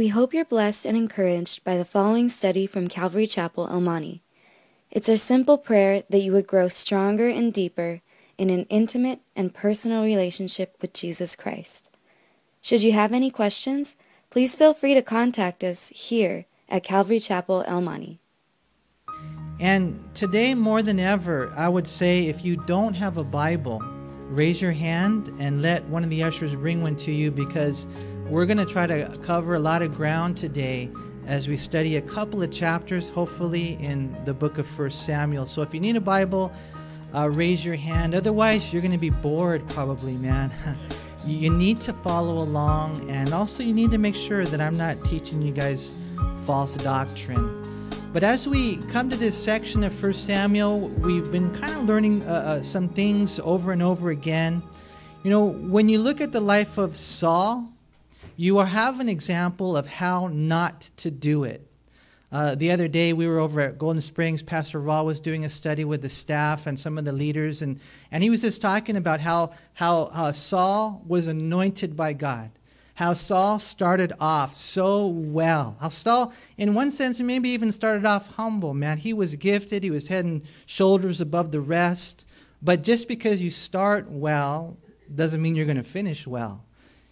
We hope you're blessed and encouraged by the following study from Calvary Chapel, El Monte. It's our simple prayer that you would grow stronger and deeper in an intimate and personal relationship with Jesus Christ. Should you have any questions, please feel free to contact us here at Calvary Chapel, El Monte. And today, more than ever, I would say if you don't have a Bible, raise your hand and let one of the ushers bring one to you because we're going to try to cover a lot of ground today as we study a couple of chapters, hopefully, in the book of First Samuel. So if you need a Bible, uh, raise your hand. Otherwise, you're going to be bored, probably, man. you need to follow along, and also you need to make sure that I'm not teaching you guys false doctrine. But as we come to this section of First Samuel, we've been kind of learning uh, uh, some things over and over again. You know, when you look at the life of Saul, you have an example of how not to do it. Uh, the other day, we were over at Golden Springs. Pastor Raul was doing a study with the staff and some of the leaders, and, and he was just talking about how, how, how Saul was anointed by God, how Saul started off so well. How Saul, in one sense, maybe even started off humble, man. He was gifted, he was head and shoulders above the rest. But just because you start well doesn't mean you're going to finish well.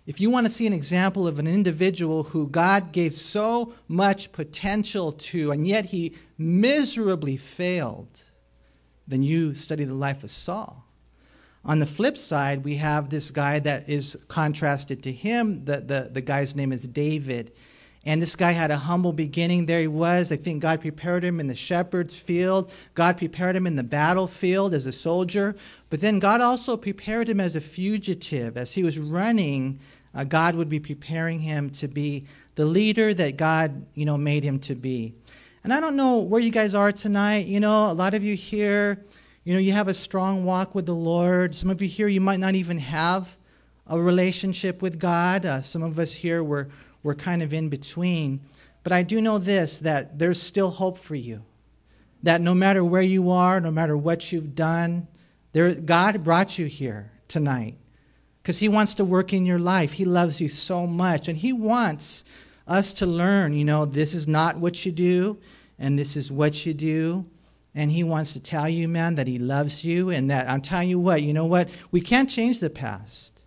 If you want to see an example of an individual who God gave so much potential to, and yet he miserably failed, then you study the life of Saul. On the flip side, we have this guy that is contrasted to him. The, the, the guy's name is David. And this guy had a humble beginning. There he was. I think God prepared him in the shepherd's field. God prepared him in the battlefield as a soldier. But then God also prepared him as a fugitive, as he was running uh, God would be preparing him to be the leader that God, you know, made him to be. And I don't know where you guys are tonight. You know, a lot of you here, you know, you have a strong walk with the Lord. Some of you here, you might not even have a relationship with God. Uh, some of us here, we're, we're kind of in between. But I do know this that there's still hope for you. That no matter where you are, no matter what you've done, there, God brought you here tonight because He wants to work in your life. He loves you so much. And He wants us to learn, you know, this is not what you do, and this is what you do. And He wants to tell you, man, that He loves you, and that I'm telling you what, you know what? We can't change the past.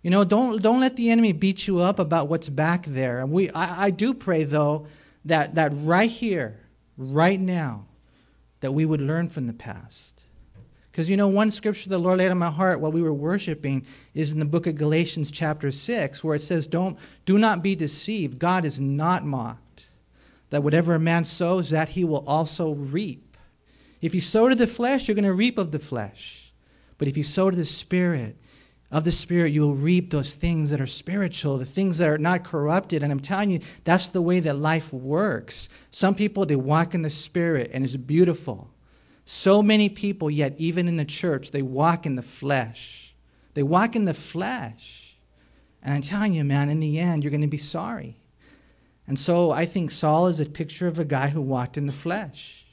You know, don't, don't let the enemy beat you up about what's back there. And we, I, I do pray, though, that, that right here, right now, that we would learn from the past because you know, one scripture the Lord laid on my heart while we were worshiping is in the book of Galatians, chapter 6, where it says, Don't, Do not be deceived. God is not mocked. That whatever a man sows, that he will also reap. If you sow to the flesh, you're going to reap of the flesh. But if you sow to the Spirit, of the Spirit, you will reap those things that are spiritual, the things that are not corrupted. And I'm telling you, that's the way that life works. Some people, they walk in the Spirit, and it's beautiful. So many people, yet, even in the church, they walk in the flesh. They walk in the flesh. And I'm telling you, man, in the end, you're going to be sorry. And so I think Saul is a picture of a guy who walked in the flesh.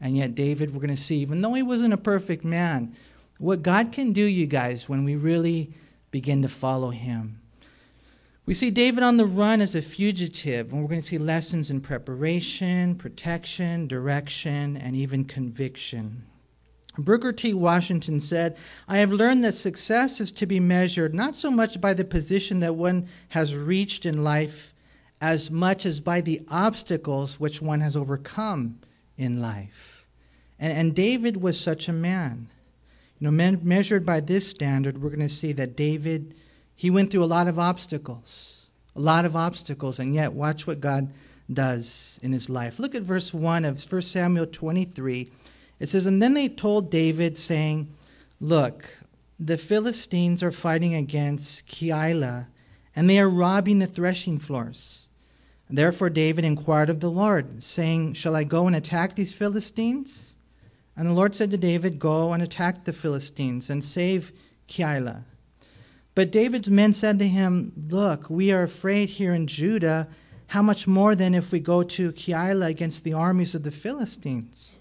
And yet, David, we're going to see, even though he wasn't a perfect man, what God can do, you guys, when we really begin to follow him. We see David on the run as a fugitive, and we're going to see lessons in preparation, protection, direction, and even conviction. Booker T. Washington said, I have learned that success is to be measured not so much by the position that one has reached in life as much as by the obstacles which one has overcome in life. And, and David was such a man. You know, men, measured by this standard, we're going to see that David he went through a lot of obstacles, a lot of obstacles, and yet watch what God does in his life. Look at verse 1 of 1 Samuel 23. It says, And then they told David, saying, Look, the Philistines are fighting against Keilah, and they are robbing the threshing floors. Therefore David inquired of the Lord, saying, Shall I go and attack these Philistines? And the Lord said to David, Go and attack the Philistines and save Keilah. But David's men said to him, Look, we are afraid here in Judah. How much more then if we go to Keilah against the armies of the Philistines?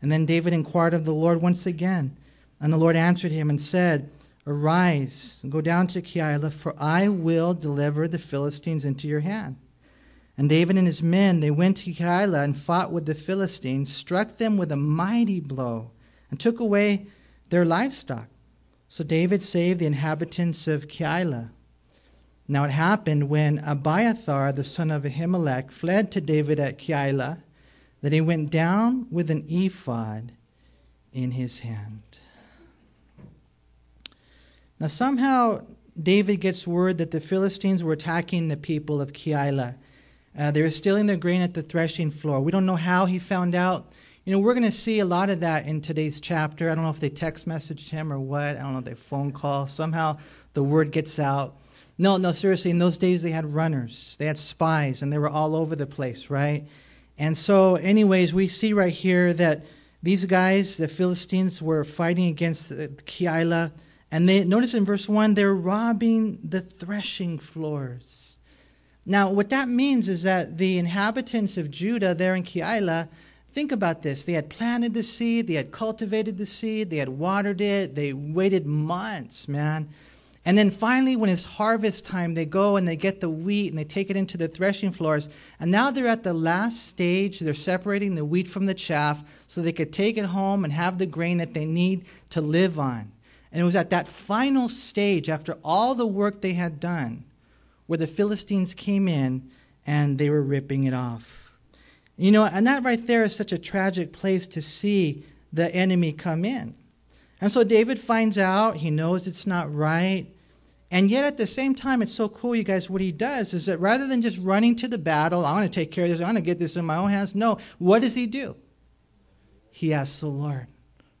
And then David inquired of the Lord once again. And the Lord answered him and said, Arise, and go down to Keilah, for I will deliver the Philistines into your hand. And David and his men, they went to Keilah and fought with the Philistines, struck them with a mighty blow, and took away their livestock. So David saved the inhabitants of Keilah. Now it happened when Abiathar, the son of Ahimelech, fled to David at Keilah, that he went down with an ephod in his hand. Now somehow David gets word that the Philistines were attacking the people of Keilah. Uh, they were stealing their grain at the threshing floor. We don't know how he found out. You know, we're going to see a lot of that in today's chapter. I don't know if they text messaged him or what. I don't know if they phone call. Somehow the word gets out. No, no, seriously, in those days they had runners, they had spies, and they were all over the place, right? And so, anyways, we see right here that these guys, the Philistines, were fighting against uh, Keilah, and they notice in verse 1 they're robbing the threshing floors. Now, what that means is that the inhabitants of Judah there in Keilah, think about this. They had planted the seed, they had cultivated the seed, they had watered it, they waited months, man. And then finally, when it's harvest time, they go and they get the wheat and they take it into the threshing floors. And now they're at the last stage. They're separating the wheat from the chaff so they could take it home and have the grain that they need to live on. And it was at that final stage, after all the work they had done, where the Philistines came in and they were ripping it off. You know, and that right there is such a tragic place to see the enemy come in. And so David finds out, he knows it's not right. And yet at the same time, it's so cool, you guys, what he does is that rather than just running to the battle, I want to take care of this, I want to get this in my own hands. No, what does he do? He asks the Lord,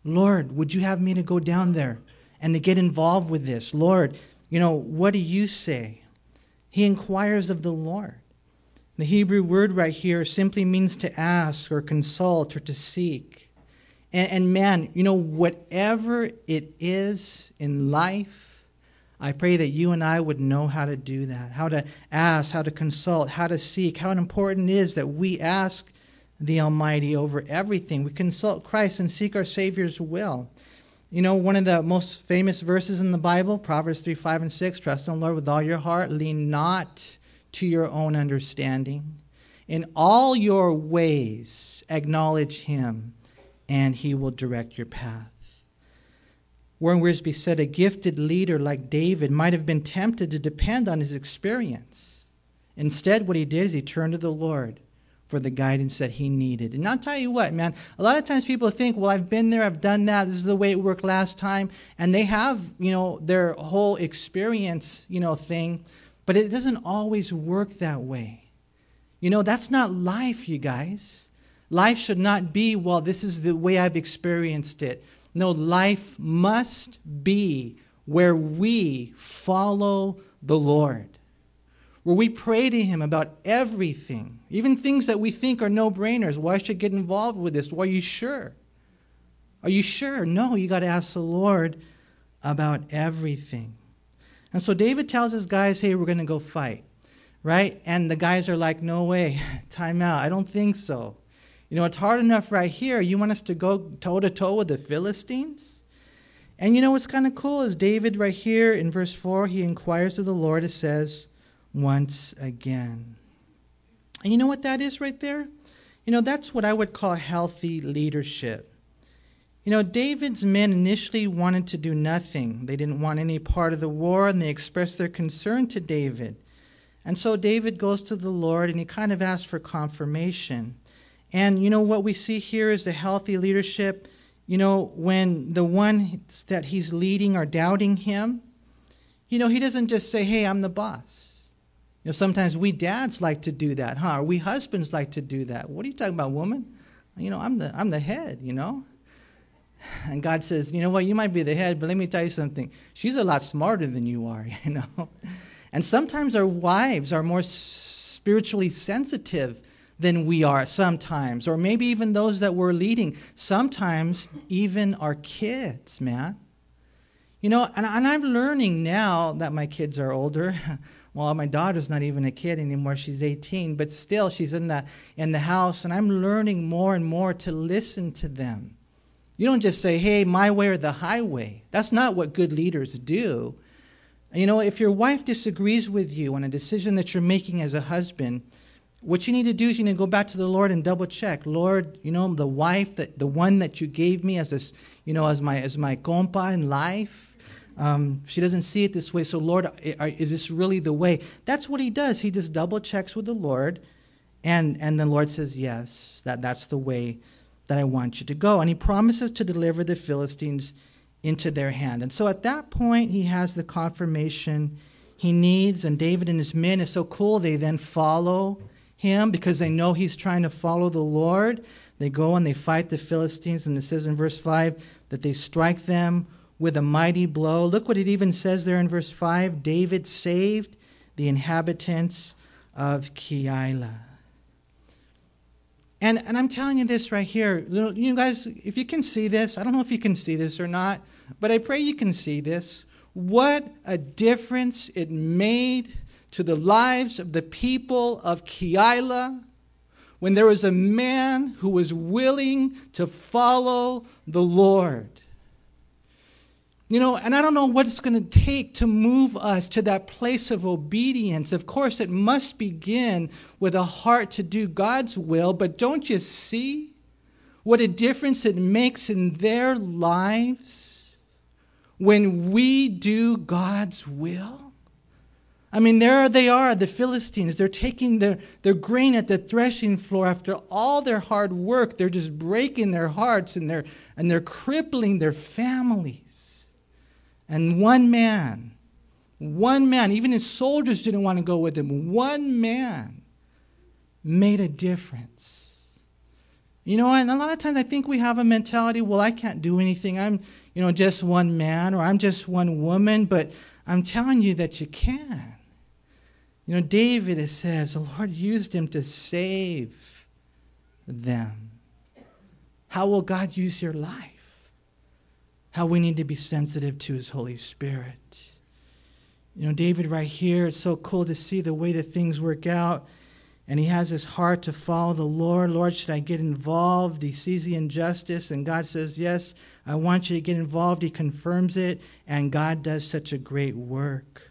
Lord, would you have me to go down there and to get involved with this? Lord, you know, what do you say? He inquires of the Lord. The Hebrew word right here simply means to ask or consult or to seek. And, and man, you know, whatever it is in life, I pray that you and I would know how to do that, how to ask, how to consult, how to seek, how important it is that we ask the Almighty over everything. We consult Christ and seek our Savior's will. You know, one of the most famous verses in the Bible, Proverbs 3 5 and 6 trust in the Lord with all your heart, lean not to your own understanding. In all your ways, acknowledge Him, and He will direct your path. Warren Wiersbe said a gifted leader like David might have been tempted to depend on his experience. Instead, what he did is he turned to the Lord for the guidance that he needed. And I'll tell you what, man, a lot of times people think, well, I've been there, I've done that, this is the way it worked last time, and they have, you know, their whole experience, you know, thing, but it doesn't always work that way. You know, that's not life, you guys. Life should not be, well, this is the way I've experienced it. No, life must be where we follow the Lord, where we pray to Him about everything, even things that we think are no brainers. Why should get involved with this? Well, are you sure? Are you sure? No, you got to ask the Lord about everything. And so David tells his guys, hey, we're going to go fight, right? And the guys are like, no way, time out. I don't think so. You know, it's hard enough right here. You want us to go toe to toe with the Philistines? And you know what's kind of cool is David right here in verse 4, he inquires of the Lord, it says, once again. And you know what that is right there? You know, that's what I would call healthy leadership. You know, David's men initially wanted to do nothing. They didn't want any part of the war, and they expressed their concern to David. And so David goes to the Lord and he kind of asks for confirmation. And you know what we see here is a healthy leadership. You know, when the ones that he's leading are doubting him, you know, he doesn't just say, hey, I'm the boss. You know, sometimes we dads like to do that, huh? Or we husbands like to do that. What are you talking about, woman? You know, I'm the, I'm the head, you know? And God says, you know what, you might be the head, but let me tell you something. She's a lot smarter than you are, you know? And sometimes our wives are more spiritually sensitive than we are sometimes, or maybe even those that we're leading, sometimes even our kids, man. You know, and, and I'm learning now that my kids are older. well, my daughter's not even a kid anymore. She's 18, but still she's in the in the house and I'm learning more and more to listen to them. You don't just say, "Hey, my way or the highway." That's not what good leaders do. You know, if your wife disagrees with you on a decision that you're making as a husband, what you need to do is you need to go back to the Lord and double check. Lord, you know, the wife that the one that you gave me as this, you know, as my as my compa in life. Um, she doesn't see it this way. So, Lord, is this really the way? That's what he does. He just double checks with the Lord, and and the Lord says, yes, that that's the way that I want you to go. And he promises to deliver the Philistines into their hand. And so at that point, he has the confirmation he needs, and David and his men is so cool. They then follow him because they know he's trying to follow the Lord. They go and they fight the Philistines, and it says in verse 5 that they strike them with a mighty blow. Look what it even says there in verse 5 David saved the inhabitants of Keilah. And, and I'm telling you this right here. You guys, if you can see this, I don't know if you can see this or not, but I pray you can see this. What a difference it made to the lives of the people of Keilah when there was a man who was willing to follow the Lord. You know, and I don't know what it's going to take to move us to that place of obedience. Of course, it must begin with a heart to do God's will, but don't you see what a difference it makes in their lives when we do God's will? I mean, there they are, the Philistines. They're taking their, their grain at the threshing floor after all their hard work. They're just breaking their hearts and they're, and they're crippling their families. And one man, one man, even his soldiers didn't want to go with him, one man made a difference. You know, and a lot of times I think we have a mentality, well, I can't do anything. I'm, you know, just one man or I'm just one woman, but I'm telling you that you can. You know, David, it says, the Lord used him to save them. How will God use your life? How we need to be sensitive to his Holy Spirit. You know, David, right here, it's so cool to see the way that things work out. And he has his heart to follow the Lord. Lord, should I get involved? He sees the injustice, and God says, Yes, I want you to get involved. He confirms it, and God does such a great work.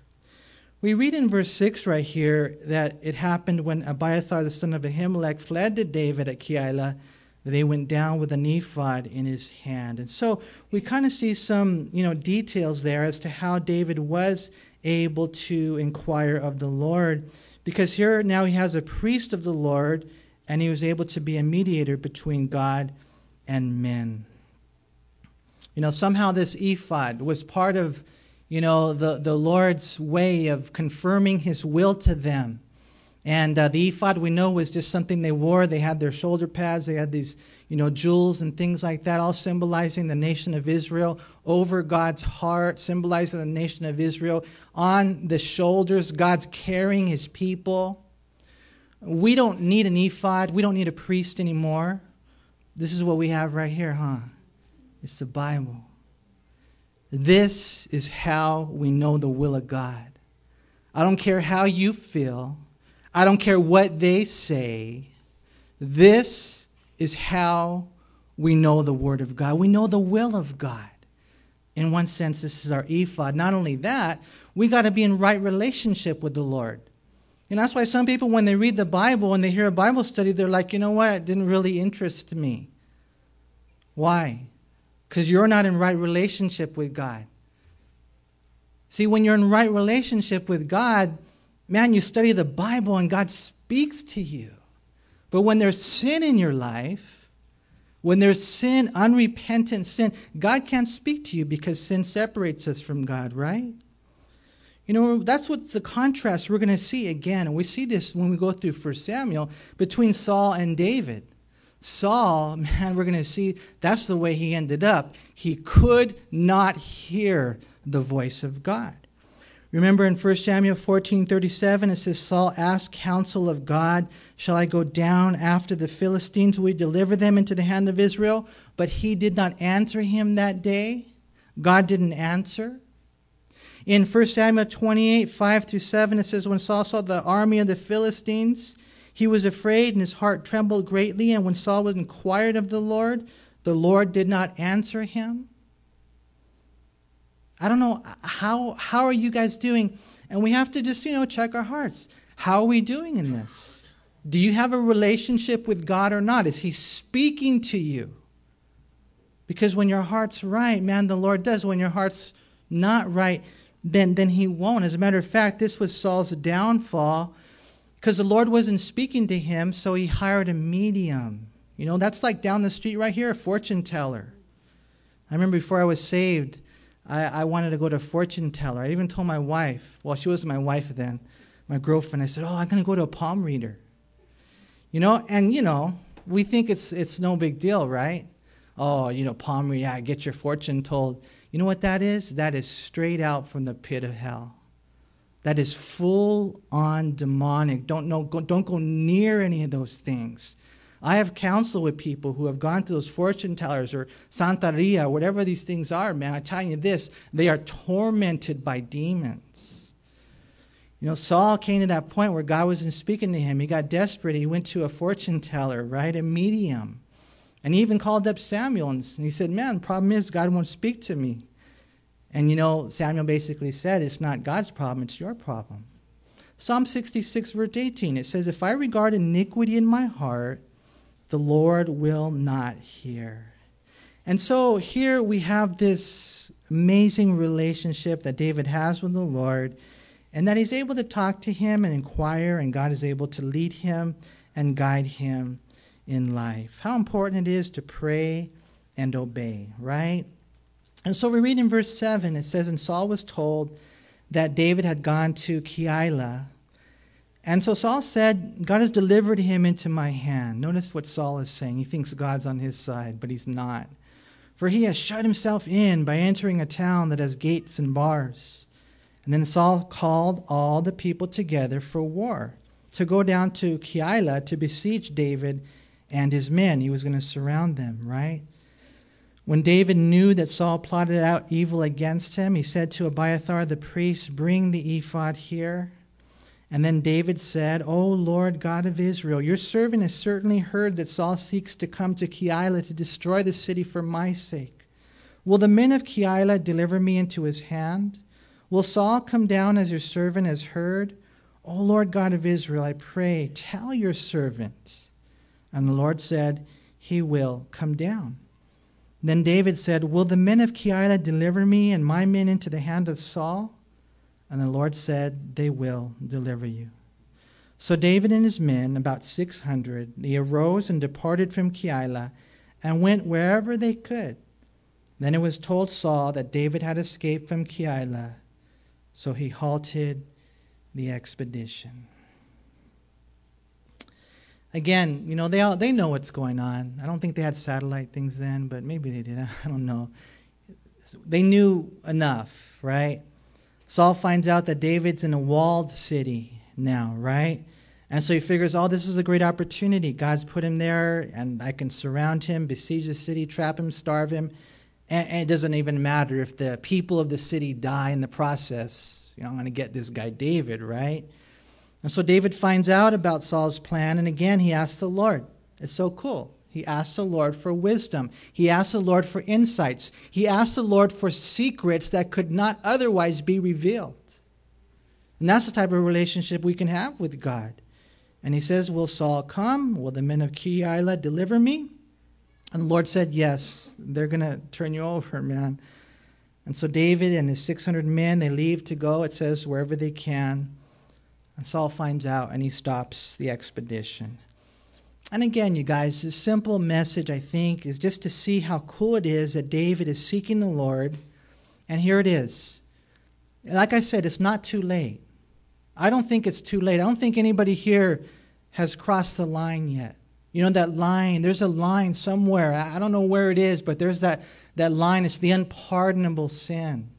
We read in verse 6 right here that it happened when Abiathar the son of Ahimelech fled to David at Keilah, that he went down with a ephod in his hand. And so we kind of see some, you know, details there as to how David was able to inquire of the Lord. Because here now he has a priest of the Lord, and he was able to be a mediator between God and men. You know, somehow this ephod was part of you know, the, the Lord's way of confirming his will to them. And uh, the ephod we know was just something they wore. They had their shoulder pads, they had these, you know, jewels and things like that, all symbolizing the nation of Israel over God's heart, symbolizing the nation of Israel. On the shoulders, God's carrying his people. We don't need an ephod, we don't need a priest anymore. This is what we have right here, huh? It's the Bible. This is how we know the will of God. I don't care how you feel, I don't care what they say. This is how we know the Word of God. We know the will of God. In one sense, this is our ephod. Not only that, we got to be in right relationship with the Lord. And that's why some people, when they read the Bible and they hear a Bible study, they're like, you know what? It didn't really interest me. Why? because you're not in right relationship with God. See, when you're in right relationship with God, man, you study the Bible and God speaks to you. But when there's sin in your life, when there's sin, unrepentant sin, God can't speak to you because sin separates us from God, right? You know, that's what the contrast we're going to see again. And we see this when we go through 1 Samuel between Saul and David. Saul, man, we're going to see that's the way he ended up. He could not hear the voice of God. Remember in 1 Samuel 14 37, it says, Saul asked counsel of God, Shall I go down after the Philistines? Will we deliver them into the hand of Israel? But he did not answer him that day. God didn't answer. In 1 Samuel 28 5 through 7, it says, When Saul saw the army of the Philistines, he was afraid and his heart trembled greatly. And when Saul was inquired of the Lord, the Lord did not answer him. I don't know how how are you guys doing? And we have to just, you know, check our hearts. How are we doing in this? Do you have a relationship with God or not? Is He speaking to you? Because when your heart's right, man, the Lord does. When your heart's not right, then, then He won't. As a matter of fact, this was Saul's downfall because the Lord wasn't speaking to him, so he hired a medium. You know, that's like down the street right here, a fortune teller. I remember before I was saved, I, I wanted to go to a fortune teller. I even told my wife, well, she wasn't my wife then, my girlfriend, I said, Oh, I'm going to go to a palm reader. You know, and you know, we think it's it's no big deal, right? Oh, you know, palm reader, yeah, get your fortune told. You know what that is? That is straight out from the pit of hell. That is full on demonic. Don't, know, go, don't go near any of those things. I have counsel with people who have gone to those fortune tellers or Santeria, whatever these things are, man. I tell you this, they are tormented by demons. You know, Saul came to that point where God wasn't speaking to him. He got desperate. He went to a fortune teller, right? A medium. And he even called up Samuel and he said, Man, the problem is God won't speak to me. And you know, Samuel basically said, It's not God's problem, it's your problem. Psalm 66, verse 18, it says, If I regard iniquity in my heart, the Lord will not hear. And so here we have this amazing relationship that David has with the Lord, and that he's able to talk to him and inquire, and God is able to lead him and guide him in life. How important it is to pray and obey, right? And so we read in verse 7, it says, And Saul was told that David had gone to Keilah and so Saul said, God has delivered him into my hand. Notice what Saul is saying. He thinks God's on his side, but he's not. For he has shut himself in by entering a town that has gates and bars. And then Saul called all the people together for war, to go down to Keilah to besiege David and his men. He was going to surround them, right? When David knew that Saul plotted out evil against him, he said to Abiathar the priest, Bring the ephod here. And then David said, O Lord God of Israel, your servant has certainly heard that Saul seeks to come to Keilah to destroy the city for my sake. Will the men of Keilah deliver me into his hand? Will Saul come down as your servant has heard? O Lord God of Israel, I pray, tell your servant. And the Lord said, He will come down. Then David said, Will the men of Keilah deliver me and my men into the hand of Saul? And the Lord said, They will deliver you. So David and his men, about 600, they arose and departed from Keilah and went wherever they could. Then it was told Saul that David had escaped from Keilah, so he halted the expedition. Again, you know, they, all, they know what's going on. I don't think they had satellite things then, but maybe they did. I don't know. They knew enough, right? Saul finds out that David's in a walled city now, right? And so he figures, oh, this is a great opportunity. God's put him there, and I can surround him, besiege the city, trap him, starve him. And, and it doesn't even matter if the people of the city die in the process. You know, I'm going to get this guy David, right? And so David finds out about Saul's plan, and again, he asks the Lord. It's so cool. He asks the Lord for wisdom. He asks the Lord for insights. He asks the Lord for secrets that could not otherwise be revealed. And that's the type of relationship we can have with God. And he says, Will Saul come? Will the men of Keilah deliver me? And the Lord said, Yes, they're going to turn you over, man. And so David and his 600 men, they leave to go, it says, wherever they can. And Saul finds out and he stops the expedition. And again, you guys, this simple message, I think, is just to see how cool it is that David is seeking the Lord. And here it is. Like I said, it's not too late. I don't think it's too late. I don't think anybody here has crossed the line yet. You know, that line, there's a line somewhere. I don't know where it is, but there's that, that line. It's the unpardonable sin.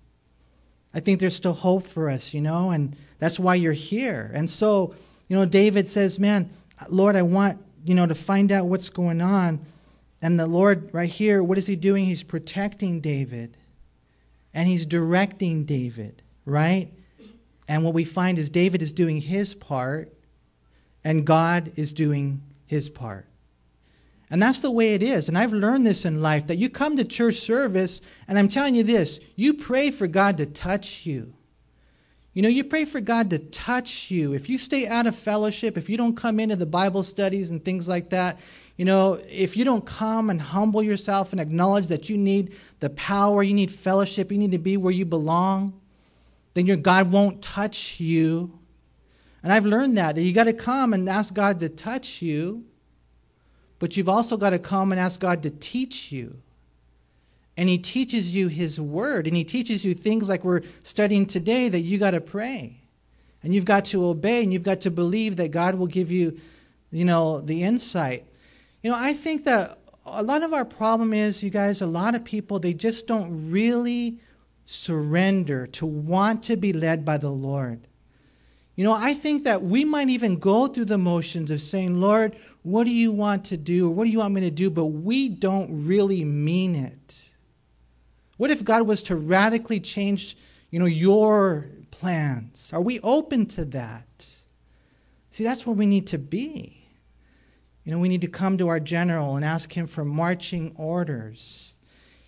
I think there's still hope for us, you know, and that's why you're here. And so, you know, David says, Man, Lord, I want you know, to find out what's going on. And the Lord, right here, what is He doing? He's protecting David and He's directing David, right? And what we find is David is doing his part and God is doing his part. And that's the way it is. And I've learned this in life that you come to church service, and I'm telling you this you pray for God to touch you. You know, you pray for God to touch you. If you stay out of fellowship, if you don't come into the Bible studies and things like that, you know, if you don't come and humble yourself and acknowledge that you need the power, you need fellowship, you need to be where you belong, then your God won't touch you. And I've learned that, that you got to come and ask God to touch you, but you've also got to come and ask God to teach you. And He teaches you His Word, and He teaches you things like we're studying today that you got to pray. And you've got to obey, and you've got to believe that God will give you, you know, the insight. You know, I think that a lot of our problem is, you guys, a lot of people, they just don't really surrender to want to be led by the Lord. You know, I think that we might even go through the motions of saying, Lord, what do you want to do? Or what do you want me to do? But we don't really mean it. What if God was to radically change, you know, your plans? Are we open to that? See, that's where we need to be. You know, we need to come to our general and ask him for marching orders.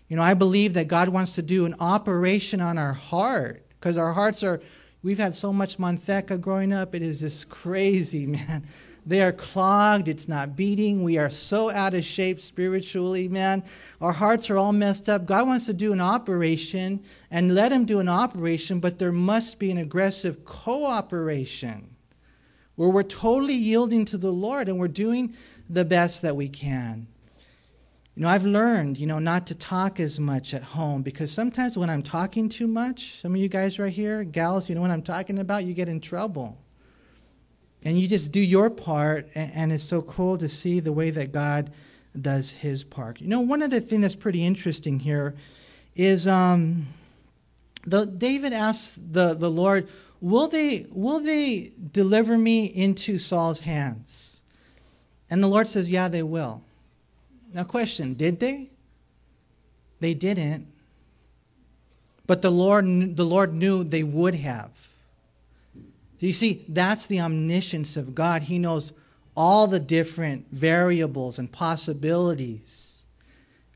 You know, I believe that God wants to do an operation on our heart because our hearts are, we've had so much manteca growing up. It is just crazy, man. They are clogged. It's not beating. We are so out of shape spiritually, man. Our hearts are all messed up. God wants to do an operation and let Him do an operation, but there must be an aggressive cooperation where we're totally yielding to the Lord and we're doing the best that we can. You know, I've learned, you know, not to talk as much at home because sometimes when I'm talking too much, some of you guys right here, gals, you know what I'm talking about, you get in trouble. And you just do your part, and, it's so cool to see the way that God does his part. You know, one of the things that's pretty interesting here is um, the, David asks the, the Lord, will they, will they deliver me into Saul's hands? And the Lord says, Yeah, they will. Now, question Did they? They didn't. But the Lord, the Lord knew they would have. You see, that's the omniscience of God. He knows all the different variables and possibilities.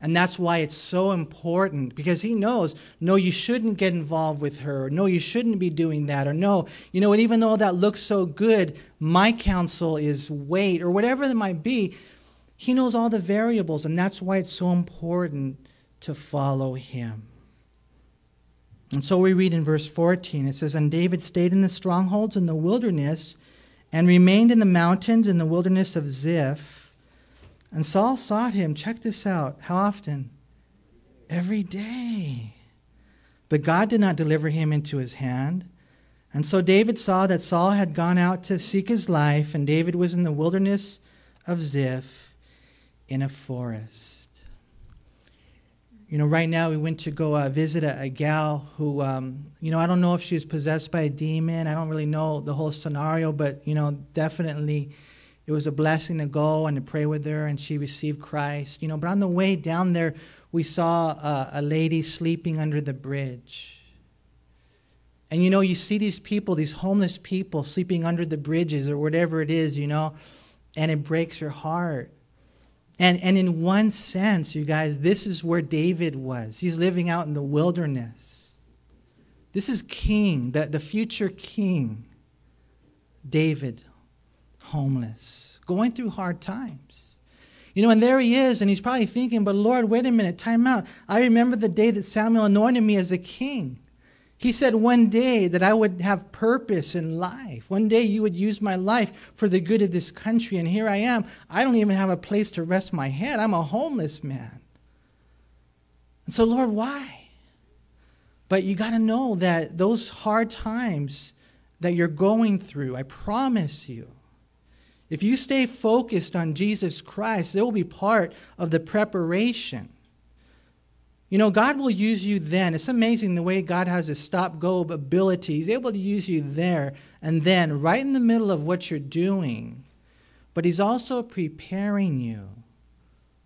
And that's why it's so important because he knows, no, you shouldn't get involved with her. No, you shouldn't be doing that. Or no, you know, and even though that looks so good, my counsel is wait, or whatever it might be. He knows all the variables, and that's why it's so important to follow him. And so we read in verse 14 it says, And David stayed in the strongholds in the wilderness and remained in the mountains in the wilderness of Ziph. And Saul sought him. Check this out. How often? Every day. But God did not deliver him into his hand. And so David saw that Saul had gone out to seek his life, and David was in the wilderness of Ziph in a forest. You know, right now we went to go uh, visit a, a, gal who, um, you know, I don't know if she was possessed by a demon. I don't really know the whole scenario, but, you know, definitely it was a blessing to go and to pray with her, and she received Christ. You know, but on the way down there, we saw a, a lady sleeping under the bridge. And you know, you see these people, these homeless people sleeping under the bridges or whatever it is, you know, and it breaks your heart. And, and in one sense, you guys, this is where David was. He's living out in the wilderness. This is king, the, the future king, David, homeless, going through hard times. You know, and there he is, and he's probably thinking, but Lord, wait a minute, time out. I remember the day that Samuel anointed me as a king. He said one day that I would have purpose in life. One day you would use my life for the good of this country. And here I am. I don't even have a place to rest my head. I'm a homeless man. And so, Lord, why? But you got to know that those hard times that you're going through, I promise you, if you stay focused on Jesus Christ, they will be part of the preparation. You know, God will use you then. It's amazing the way God has a stop go ability. He's able to use you there and then, right in the middle of what you're doing. But He's also preparing you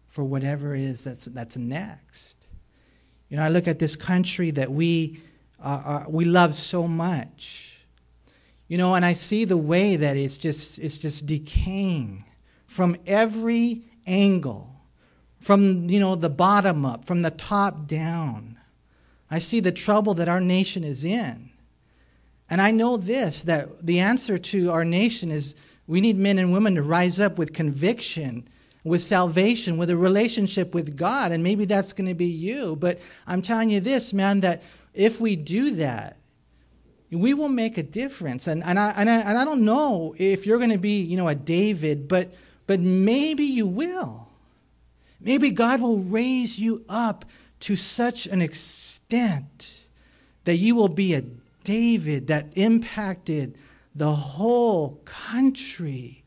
for whatever it is that's, that's next. You know, I look at this country that we, uh, are, we love so much you know, and I see the way that it's just, it's just decaying from every angle, from, you know, the bottom up, from the top down. I see the trouble that our nation is in. And I know this that the answer to our nation is we need men and women to rise up with conviction, with salvation, with a relationship with God. And maybe that's going to be you. But I'm telling you this, man, that if we do that, we will make a difference. And, and, I, and, I, and I don't know if you're going to be, you know, a David, but, but maybe you will. Maybe God will raise you up to such an extent that you will be a David that impacted the whole country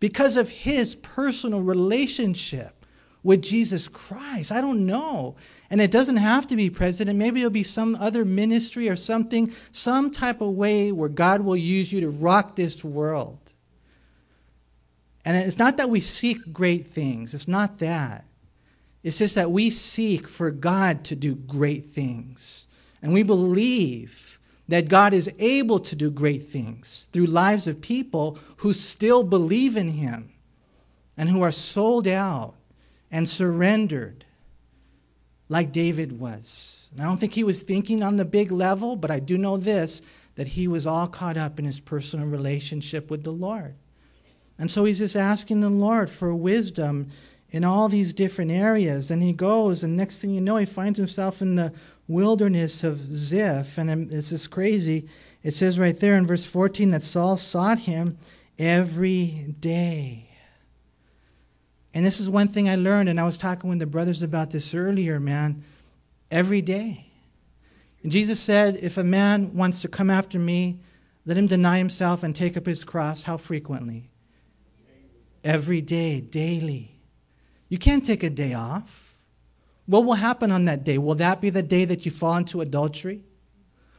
because of his personal relationship with Jesus Christ. I don't know. And it doesn't have to be president. Maybe it'll be some other ministry or something, some type of way where God will use you to rock this world. And it's not that we seek great things, it's not that. It's just that we seek for God to do great things. And we believe that God is able to do great things through lives of people who still believe in Him and who are sold out and surrendered like David was. And I don't think he was thinking on the big level, but I do know this that he was all caught up in his personal relationship with the Lord. And so he's just asking the Lord for wisdom in all these different areas. And he goes, and next thing you know, he finds himself in the wilderness of Ziph. And it's just crazy. It says right there in verse 14 that Saul sought him every day. And this is one thing I learned, and I was talking with the brothers about this earlier, man. Every day. And Jesus said, If a man wants to come after me, let him deny himself and take up his cross. How frequently? Every day, daily. You can't take a day off. What will happen on that day? Will that be the day that you fall into adultery?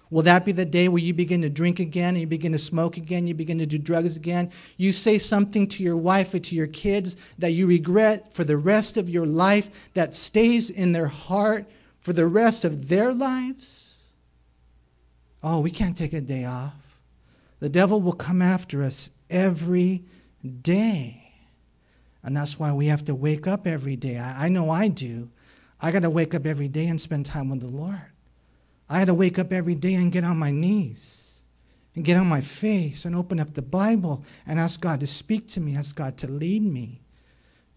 Will that be the day where you begin to drink again and you begin to smoke again, you begin to do drugs again? You say something to your wife or to your kids that you regret for the rest of your life that stays in their heart for the rest of their lives? Oh, we can't take a day off. The devil will come after us every day. And that's why we have to wake up every day. I, I know I do. I got to wake up every day and spend time with the Lord. I had to wake up every day and get on my knees and get on my face and open up the Bible and ask God to speak to me, ask God to lead me.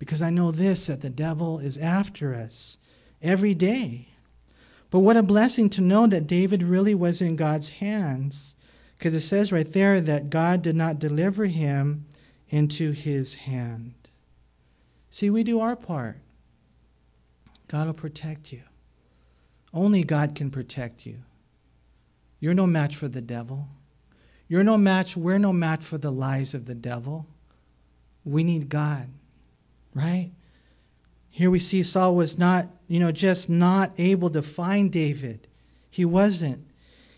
Because I know this that the devil is after us every day. But what a blessing to know that David really was in God's hands. Because it says right there that God did not deliver him into his hand. See, we do our part. God will protect you. Only God can protect you. You're no match for the devil. You're no match, we're no match for the lies of the devil. We need God, right? Here we see Saul was not, you know, just not able to find David. He wasn't.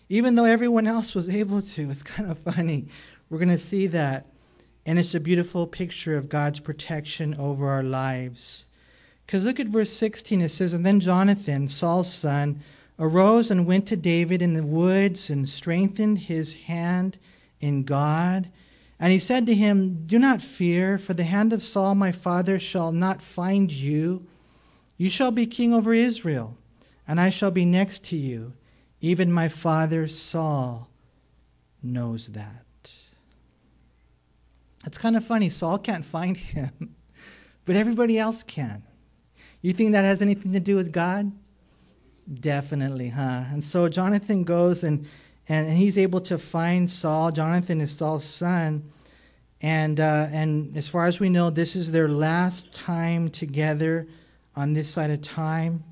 Even though everyone else was able to. It's kind of funny. We're going to see that. And it's a beautiful picture of God's protection over our lives. Because look at verse 16. It says, And then Jonathan, Saul's son, arose and went to David in the woods and strengthened his hand in God. And he said to him, Do not fear, for the hand of Saul my father shall not find you. You shall be king over Israel, and I shall be next to you. Even my father Saul knows that. It's kind of funny. Saul can't find him, but everybody else can. You think that has anything to do with God? Definitely, huh? And so Jonathan goes and, and he's able to find Saul. Jonathan is Saul's son. And, uh, and as far as we know, this is their last time together on this side of time.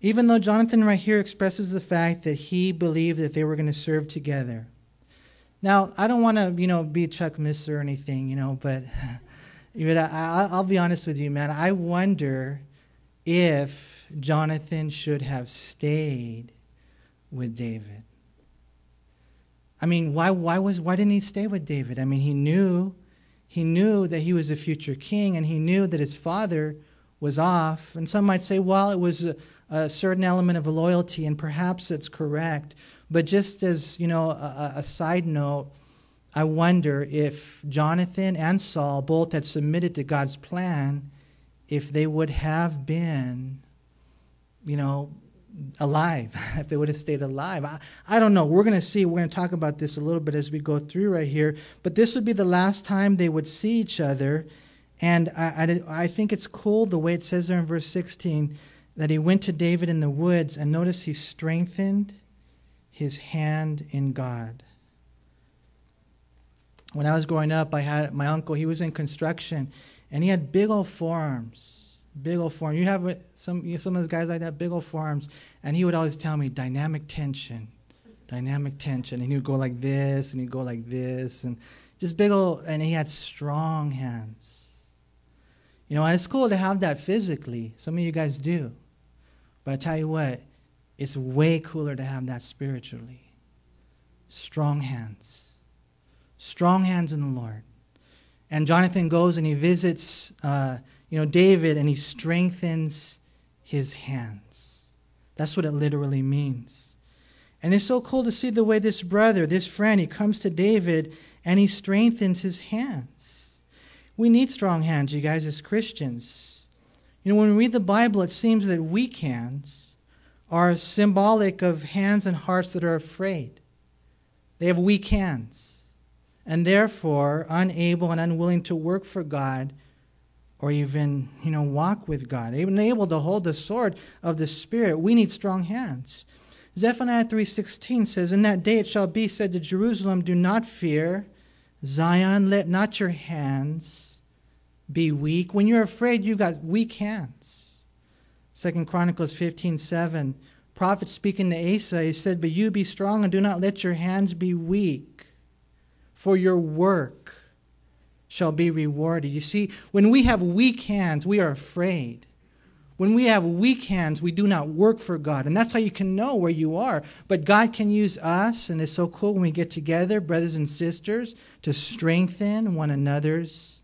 Even though Jonathan right here expresses the fact that he believed that they were going to serve together. Now, I don't want to, you know, be Chuck Missler or anything, you know, but, but I, I'll be honest with you, man. I wonder if Jonathan should have stayed with David. I mean, why, why, was, why didn't he stay with David? I mean, he knew, he knew that he was a future king, and he knew that his father was off. And some might say, well, it was a, a certain element of loyalty, and perhaps it's correct. But just as, you know, a, a side note, I wonder if Jonathan and Saul both had submitted to God's plan if they would have been, you know, alive, if they would have stayed alive. I, I don't know. We're going to see. We're going to talk about this a little bit as we go through right here. But this would be the last time they would see each other. And I, I, I think it's cool the way it says there in verse 16 that he went to David in the woods, and notice he strengthened his hand in God. When I was growing up, I had my uncle, he was in construction, and he had big old forearms big old forearms. You have some you know, some of those guys like that, big old forearms, and he would always tell me dynamic tension, dynamic tension, and he would go like this, and he'd go like this, and just big old, and he had strong hands. You know, and it's cool to have that physically. Some of you guys do, but I tell you what, it's way cooler to have that spiritually. Strong hands, strong hands in the Lord. And Jonathan goes and he visits. Uh, you know, David, and he strengthens his hands. That's what it literally means. And it's so cool to see the way this brother, this friend, he comes to David and he strengthens his hands. We need strong hands, you guys, as Christians. You know, when we read the Bible, it seems that weak hands are symbolic of hands and hearts that are afraid. They have weak hands and therefore unable and unwilling to work for God or even, you know, walk with God, even able to hold the sword of the Spirit, we need strong hands. Zephaniah 3:16 says, "In that day it shall be said to Jerusalem, do not fear, Zion, let not your hands be weak. When you're afraid, you got weak hands." Second Chronicles 15:7, prophet speaking to Asa, he said, "But you be strong and do not let your hands be weak, for your work shall be rewarded. You see, when we have weak hands, we are afraid. When we have weak hands, we do not work for God. And that's how you can know where you are. But God can use us, and it's so cool when we get together, brothers and sisters, to strengthen one another's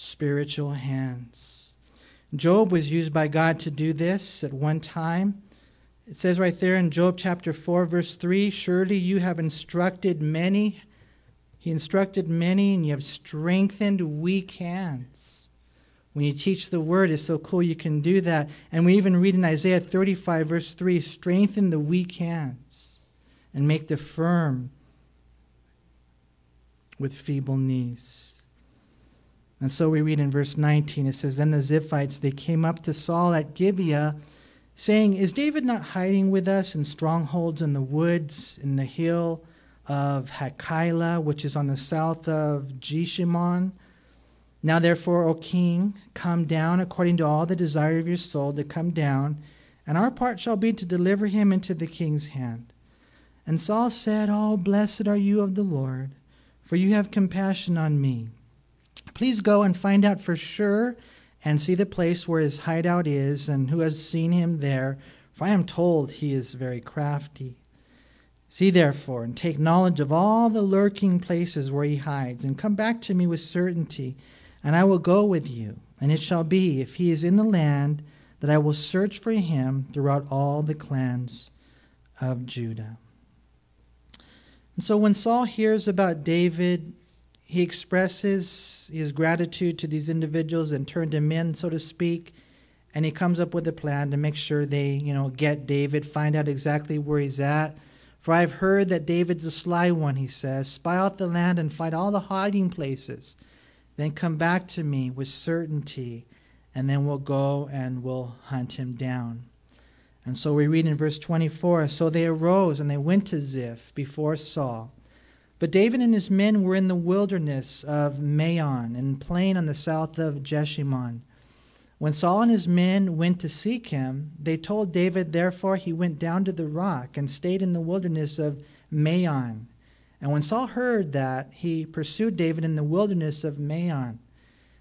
spiritual hands. Job was used by God to do this at one time. It says right there in Job chapter 4, verse 3 Surely you have instructed many he instructed many, and you have strengthened weak hands. When you teach the word, it's so cool you can do that. And we even read in Isaiah 35, verse 3 strengthen the weak hands and make the firm with feeble knees. And so we read in verse 19, it says, Then the Ziphites, they came up to Saul at Gibeah, saying, Is David not hiding with us in strongholds in the woods, in the hill? of Hachilah, which is on the south of Jeshimon. Now, therefore, O king, come down according to all the desire of your soul to come down, and our part shall be to deliver him into the king's hand. And Saul said, Oh, blessed are you of the Lord, for you have compassion on me. Please go and find out for sure and see the place where his hideout is and who has seen him there, for I am told he is very crafty. See therefore, and take knowledge of all the lurking places where he hides, and come back to me with certainty, and I will go with you. And it shall be, if he is in the land, that I will search for him throughout all the clans of Judah. And so when Saul hears about David, he expresses his gratitude to these individuals and turned them in, so to speak, and he comes up with a plan to make sure they, you know, get David, find out exactly where he's at for I have heard that David's a sly one, he says. Spy out the land and find all the hiding places. Then come back to me with certainty, and then we'll go and we'll hunt him down. And so we read in verse 24 So they arose and they went to Ziph before Saul. But David and his men were in the wilderness of Maon, in the plain on the south of Jeshimon. When Saul and his men went to seek him, they told David, therefore he went down to the rock and stayed in the wilderness of Maon. And when Saul heard that, he pursued David in the wilderness of Maon.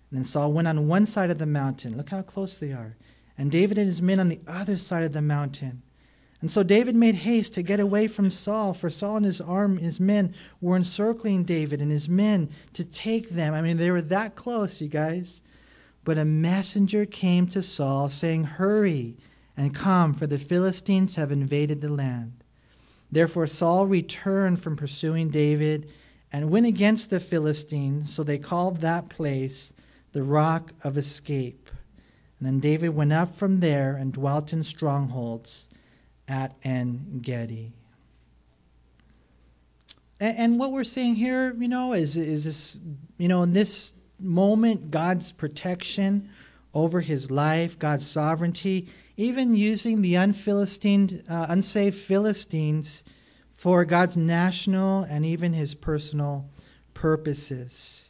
And then Saul went on one side of the mountain. Look how close they are. And David and his men on the other side of the mountain. And so David made haste to get away from Saul, for Saul and his arm, his men were encircling David and his men to take them. I mean, they were that close, you guys. But a messenger came to Saul, saying, Hurry and come, for the Philistines have invaded the land. Therefore Saul returned from pursuing David and went against the Philistines, so they called that place the Rock of Escape. And then David went up from there and dwelt in strongholds at En Gedi. And, and what we're seeing here, you know, is, is this, you know, in this moment, God's protection over his life, God's sovereignty, even using the unphilistine, uh, unsaved Philistines for God's national and even his personal purposes.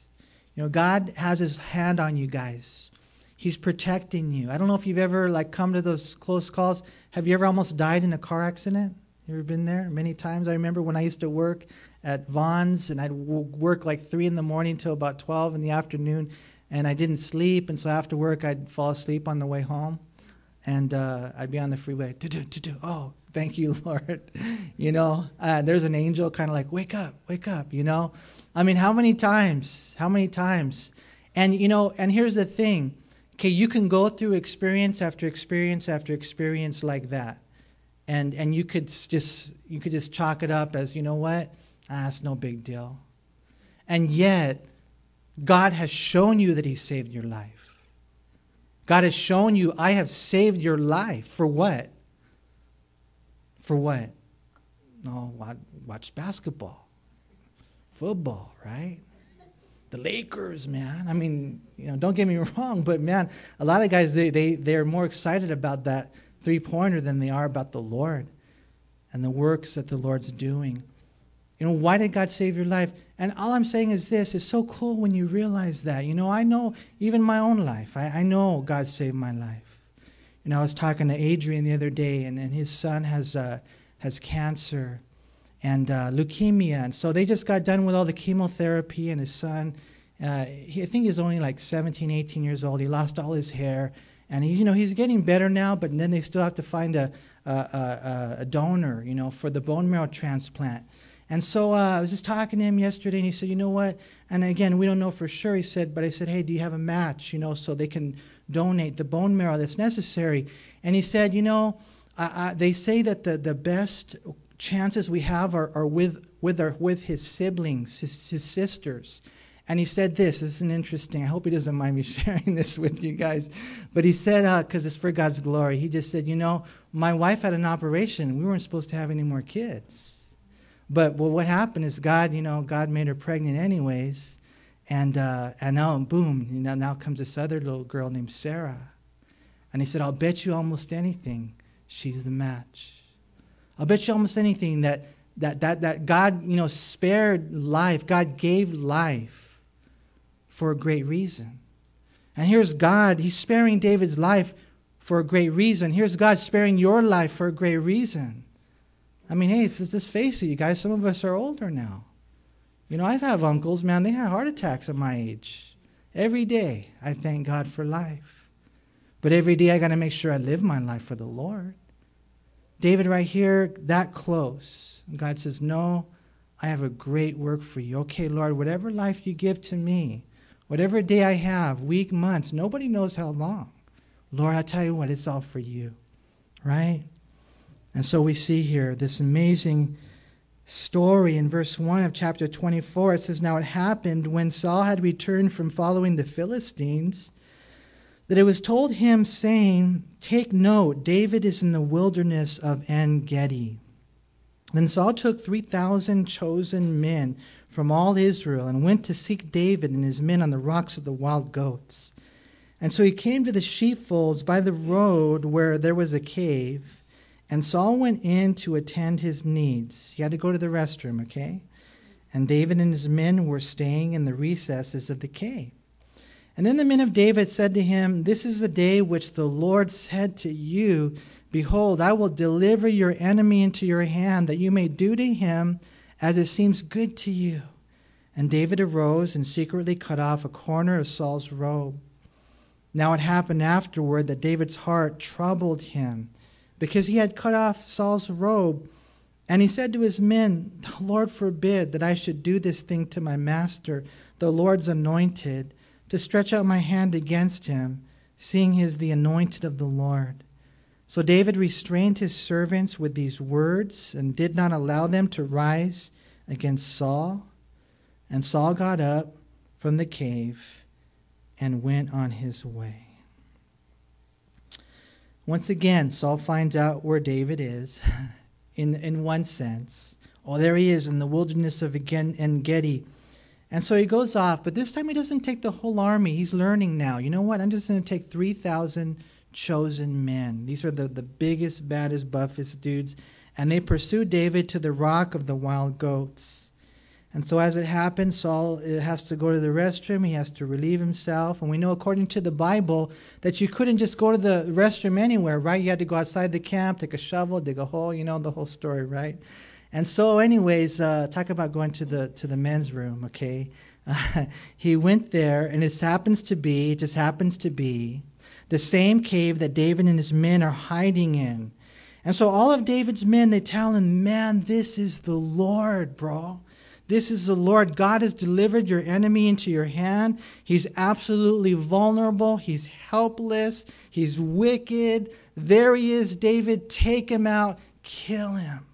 You know, God has his hand on you guys. He's protecting you. I don't know if you've ever like come to those close calls. Have you ever almost died in a car accident? You ever been there? Many times. I remember when I used to work at Vons and I'd work like 3 in the morning till about 12 in the afternoon and I didn't sleep. And so after work, I'd fall asleep on the way home and uh, I'd be on the freeway. Oh, thank you, Lord. you know, uh, there's an angel kind of like, wake up, wake up, you know. I mean, how many times? How many times? And, you know, and here's the thing okay, you can go through experience after experience after experience like that. And, and you could just you could just chalk it up as you know what? Ah, it's no big deal. And yet god has shown you that he saved your life. God has shown you i have saved your life. For what? For what? No watch basketball. Football right the Lakers, man. I mean, you know, don't get me wrong, but man, a lot of guys they they they're more excited about that three pointer than they are about the Lord and the works that the Lord's doing. You know, why did God save your life? And all I'm saying is this it's so cool when you realize that. You know, I know even my own life, I, I know God saved my life. You know, I was talking to Adrian the other day, and, and his son has, uh, has cancer and uh, leukemia. And so they just got done with all the chemotherapy, and his son, uh, he, I think he's only like 17, 18 years old. He lost all his hair, and he, you know he's getting better now. But then they still have to find a, a, a, a donor, you know, for the bone marrow transplant. And so uh, I was just talking to him yesterday, and he said, "You know what?" And again, we don't know for sure. He said, "But I said, hey, do you have a match? You know, so they can donate the bone marrow that's necessary." And he said, "You know." I, I, they say that the, the best chances we have are, are with, with, our, with his siblings, his, his sisters. And he said this, this is an interesting, I hope he doesn't mind me sharing this with you guys. But he said, because uh, it's for God's glory, he just said, you know, my wife had an operation. We weren't supposed to have any more kids. But well, what happened is God, you know, God made her pregnant anyways. And, uh, and now, boom, you know, now comes this other little girl named Sarah. And he said, I'll bet you almost anything she's the match. I'll bet you almost anything that, that, that, that God, you know, spared life. God gave life for a great reason. And here's God, He's sparing David's life for a great reason. Here's God sparing your life for a great reason. I mean, hey, let's face it, you guys, some of us are older now. You know, I've had uncles, man, they had heart attacks at my age. Every day, I thank God for life. But every day, I got to make sure I live my life for the Lord. David, right here, that close. God says, No, I have a great work for you. Okay, Lord, whatever life you give to me, whatever day I have, week, months, nobody knows how long. Lord, I tell you what, it's all for you. Right? And so we see here this amazing story in verse 1 of chapter 24. It says, Now it happened when Saul had returned from following the Philistines that it was told him, saying, Take note, David is in the wilderness of En Gedi. Then Saul took 3,000 chosen men from all Israel and went to seek David and his men on the rocks of the wild goats. And so he came to the sheepfolds by the road where there was a cave, and Saul went in to attend his needs. He had to go to the restroom, okay? And David and his men were staying in the recesses of the cave. And then the men of David said to him, This is the day which the Lord said to you, Behold, I will deliver your enemy into your hand, that you may do to him as it seems good to you. And David arose and secretly cut off a corner of Saul's robe. Now it happened afterward that David's heart troubled him, because he had cut off Saul's robe. And he said to his men, The Lord forbid that I should do this thing to my master, the Lord's anointed to stretch out my hand against him, seeing he is the anointed of the Lord. So David restrained his servants with these words and did not allow them to rise against Saul. And Saul got up from the cave and went on his way. once again, Saul finds out where David is, in, in one sense. Oh, there he is in the wilderness of En Gedi. And so he goes off, but this time he doesn't take the whole army. He's learning now. You know what? I'm just going to take 3,000 chosen men. These are the, the biggest, baddest, buffest dudes. And they pursue David to the rock of the wild goats. And so, as it happens, Saul uh, has to go to the restroom. He has to relieve himself. And we know, according to the Bible, that you couldn't just go to the restroom anywhere, right? You had to go outside the camp, take a shovel, dig a hole, you know, the whole story, right? And so, anyways, uh, talk about going to the to the men's room. Okay, uh, he went there, and it happens to be, just happens to be, the same cave that David and his men are hiding in. And so, all of David's men they tell him, "Man, this is the Lord, bro." This is the Lord. God has delivered your enemy into your hand. He's absolutely vulnerable. He's helpless. He's wicked. There he is, David. Take him out. Kill him.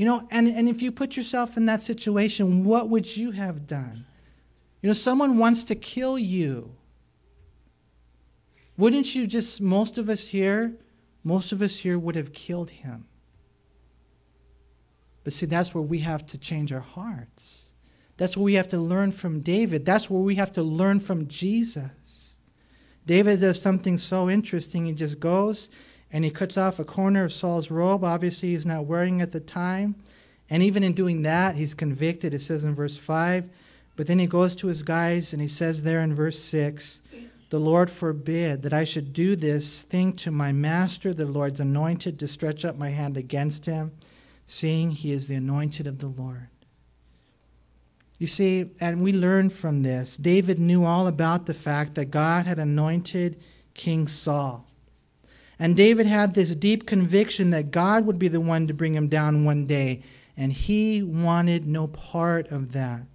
You know, and, and if you put yourself in that situation, what would you have done? You know, someone wants to kill you. Wouldn't you just, most of us here, most of us here would have killed him. But see, that's where we have to change our hearts. That's where we have to learn from David. That's where we have to learn from Jesus. David does something so interesting. He just goes and he cuts off a corner of Saul's robe. Obviously, he's not wearing at the time. And even in doing that, he's convicted. It says in verse 5. But then he goes to his guys and he says there in verse 6 The Lord forbid that I should do this thing to my master, the Lord's anointed, to stretch up my hand against him, seeing he is the anointed of the Lord. You see, and we learn from this, David knew all about the fact that God had anointed King Saul. And David had this deep conviction that God would be the one to bring him down one day, and he wanted no part of that.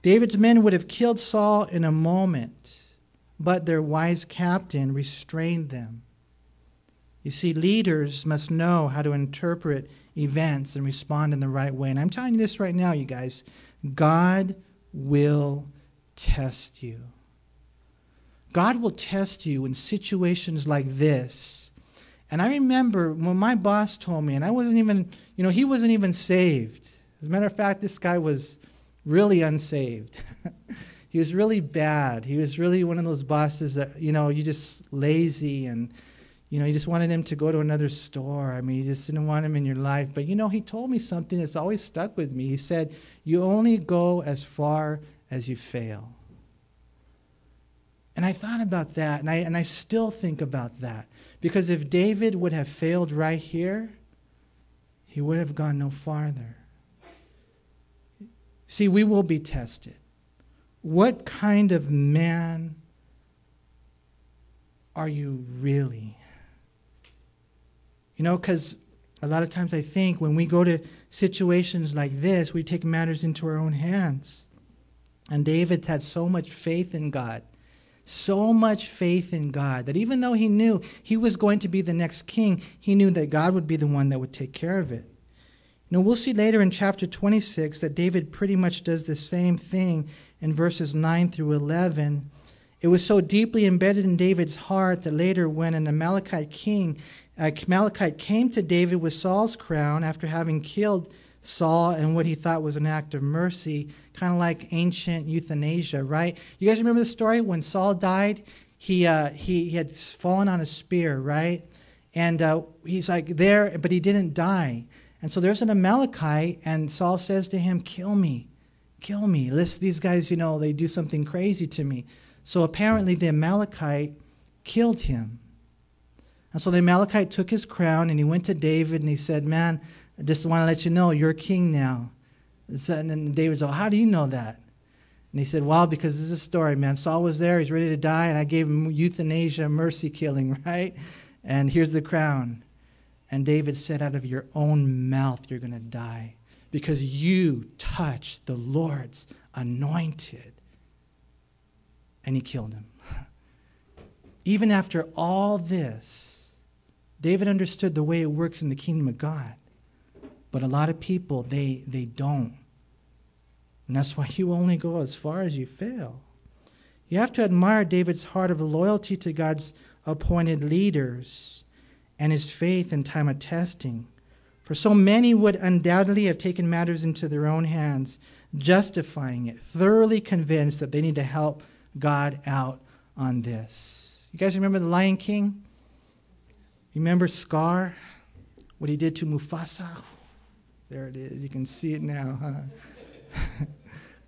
David's men would have killed Saul in a moment, but their wise captain restrained them. You see, leaders must know how to interpret events and respond in the right way. And I'm telling you this right now, you guys God will test you. God will test you in situations like this. And I remember when my boss told me, and I wasn't even, you know, he wasn't even saved. As a matter of fact, this guy was really unsaved. he was really bad. He was really one of those bosses that, you know, you just lazy and, you know, you just wanted him to go to another store. I mean, you just didn't want him in your life. But, you know, he told me something that's always stuck with me. He said, You only go as far as you fail. And I thought about that, and I, and I still think about that. Because if David would have failed right here, he would have gone no farther. See, we will be tested. What kind of man are you really? You know, because a lot of times I think when we go to situations like this, we take matters into our own hands. And David had so much faith in God so much faith in God that even though he knew he was going to be the next king, he knew that God would be the one that would take care of it. Now, we'll see later in chapter 26 that David pretty much does the same thing in verses 9 through 11. It was so deeply embedded in David's heart that later, when an Amalekite king, uh, Amalekite came to David with Saul's crown after having killed Saul and what he thought was an act of mercy, kind of like ancient euthanasia, right? You guys remember the story when Saul died? He, uh, he, he had fallen on a spear, right? And uh, he's like there, but he didn't die. And so there's an Amalekite, and Saul says to him, Kill me, kill me. Listen, these guys, you know, they do something crazy to me. So apparently the Amalekite killed him. And so the Amalekite took his crown and he went to David and he said, Man, just want to let you know you're king now. And then David said, How do you know that? And he said, Well, because this is a story, man. Saul was there, he's ready to die, and I gave him euthanasia, mercy killing, right? And here's the crown. And David said, Out of your own mouth, you're going to die because you touched the Lord's anointed. And he killed him. Even after all this, David understood the way it works in the kingdom of God. But a lot of people, they, they don't. And that's why you only go as far as you fail. You have to admire David's heart of loyalty to God's appointed leaders and his faith in time of testing. For so many would undoubtedly have taken matters into their own hands, justifying it, thoroughly convinced that they need to help God out on this. You guys remember the Lion King? Remember Scar? What he did to Mufasa? There it is. You can see it now, huh?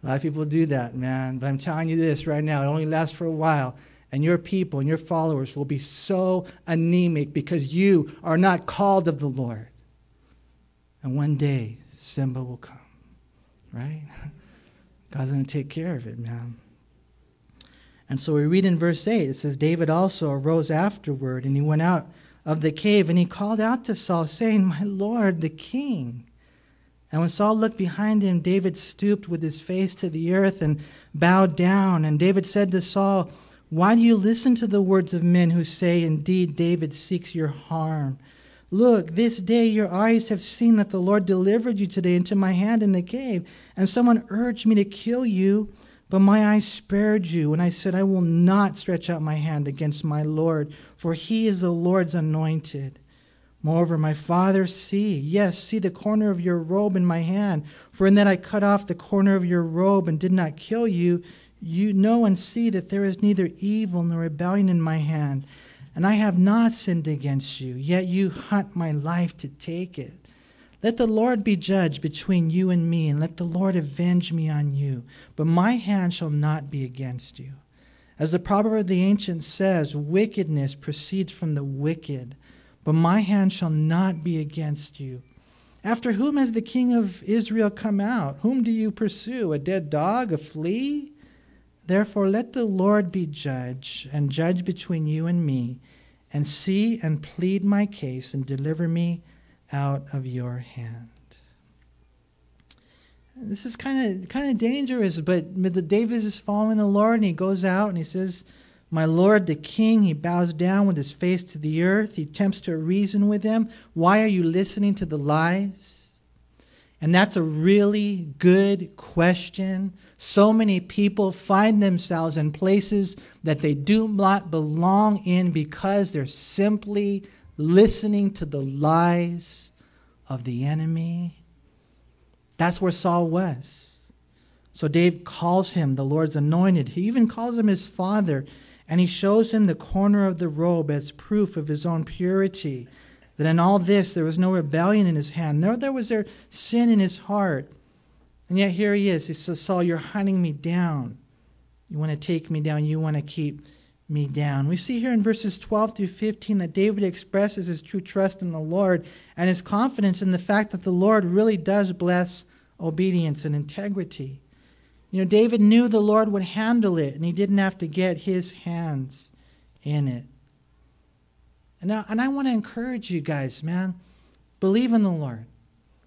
a lot of people do that, man. But I'm telling you this right now, it only lasts for a while and your people and your followers will be so anemic because you are not called of the Lord. And one day, Simba will come, right? God's going to take care of it, man. And so we read in verse 8, it says, David also arose afterward, and he went out of the cave, and he called out to Saul, saying, My Lord, the king. And when Saul looked behind him, David stooped with his face to the earth and bowed down. And David said to Saul, Why do you listen to the words of men who say, Indeed, David seeks your harm? Look, this day your eyes have seen that the Lord delivered you today into my hand in the cave, and someone urged me to kill you, but my eyes spared you. And I said, I will not stretch out my hand against my Lord, for he is the Lord's anointed. Moreover, my father, see, yes, see the corner of your robe in my hand, for in that I cut off the corner of your robe and did not kill you, you know and see that there is neither evil nor rebellion in my hand and I have not sinned against you, yet you hunt my life to take it. Let the Lord be judge between you and me, and let the Lord avenge me on you. But my hand shall not be against you. As the proverb of the ancients says, wickedness proceeds from the wicked, but my hand shall not be against you. After whom has the king of Israel come out? Whom do you pursue? A dead dog? A flea? Therefore, let the Lord be judge, and judge between you and me, and see and plead my case, and deliver me out of your hand. This is kind of kind of dangerous, but David is following the Lord, and he goes out and he says, "My Lord, the King." He bows down with his face to the earth. He attempts to reason with him. Why are you listening to the lies? And that's a really good question. So many people find themselves in places that they do not belong in because they're simply listening to the lies of the enemy. That's where Saul was. So Dave calls him the Lord's anointed. He even calls him his father, and he shows him the corner of the robe as proof of his own purity that in all this there was no rebellion in his hand, nor there was there sin in his heart. And yet here he is. He says, Saul, you're hunting me down. You want to take me down. You want to keep me down. We see here in verses 12 through 15 that David expresses his true trust in the Lord and his confidence in the fact that the Lord really does bless obedience and integrity. You know, David knew the Lord would handle it and he didn't have to get his hands in it. And, now, and I want to encourage you guys, man. Believe in the Lord.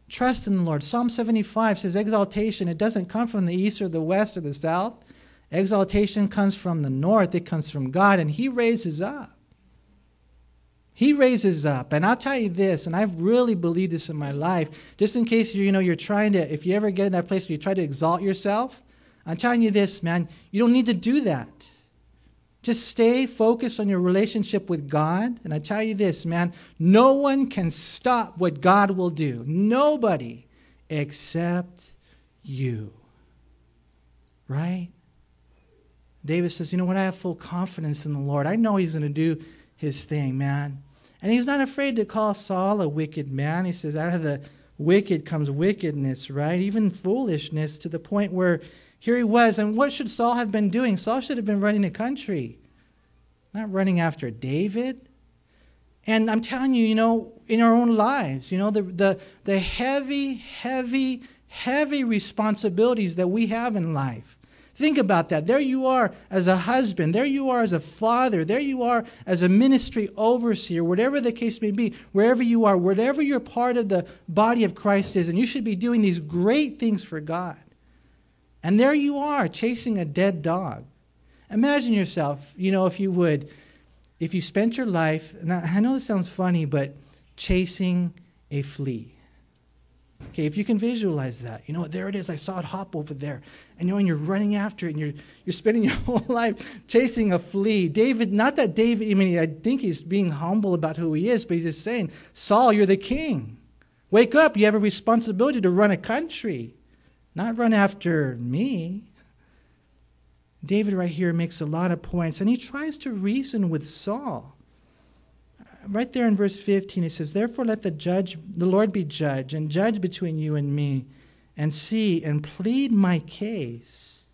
Trust in the Lord. Psalm 75 says exaltation, it doesn't come from the east or the west or the south. Exaltation comes from the north, it comes from God, and He raises up. He raises up. And I'll tell you this, and I've really believed this in my life, just in case you you know you're trying to, if you ever get in that place where you try to exalt yourself, I'm telling you this, man, you don't need to do that. Just stay focused on your relationship with God. And I tell you this, man, no one can stop what God will do. Nobody except you. Right? David says, You know what? I have full confidence in the Lord. I know he's going to do his thing, man. And he's not afraid to call Saul a wicked man. He says, Out of the wicked comes wickedness, right? Even foolishness to the point where here he was. And what should Saul have been doing? Saul should have been running a country, not running after David. And I'm telling you, you know, in our own lives, you know, the, the, the heavy, heavy, heavy responsibilities that we have in life. Think about that. There you are as a husband. There you are as a father. There you are as a ministry overseer, whatever the case may be, wherever you are, whatever your part of the body of Christ is. And you should be doing these great things for God. And there you are, chasing a dead dog. Imagine yourself, you know, if you would, if you spent your life, and I know this sounds funny, but chasing a flea. Okay, if you can visualize that, you know, what, there it is. I saw it hop over there. And you know, and you're running after it and you're, you're spending your whole life chasing a flea. David, not that David, I mean, I think he's being humble about who he is, but he's just saying, Saul, you're the king. Wake up. You have a responsibility to run a country, not run after me. David, right here, makes a lot of points, and he tries to reason with Saul right there in verse 15, he says, Therefore let the judge, the Lord be judge, and judge between you and me, and see and plead my case,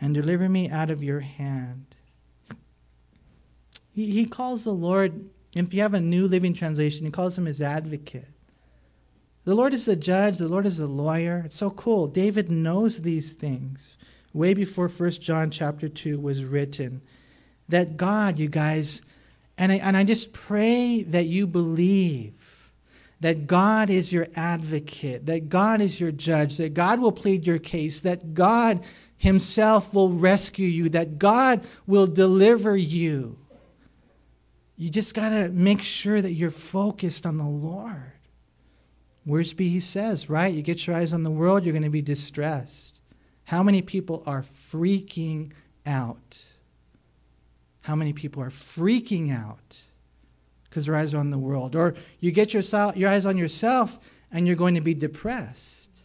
and deliver me out of your hand. He, he calls the Lord, if you have a new living translation, he calls him his advocate. The Lord is the judge, the Lord is the lawyer. It's so cool. David knows these things way before 1 John chapter 2 was written. That God, you guys, and I, and I just pray that you believe that God is your advocate, that God is your judge, that God will plead your case, that God Himself will rescue you, that God will deliver you. You just got to make sure that you're focused on the Lord. Worsby, he says, right? You get your eyes on the world, you're going to be distressed. How many people are freaking out? how many people are freaking out because their eyes are on the world. Or you get yourself, your eyes on yourself and you're going to be depressed.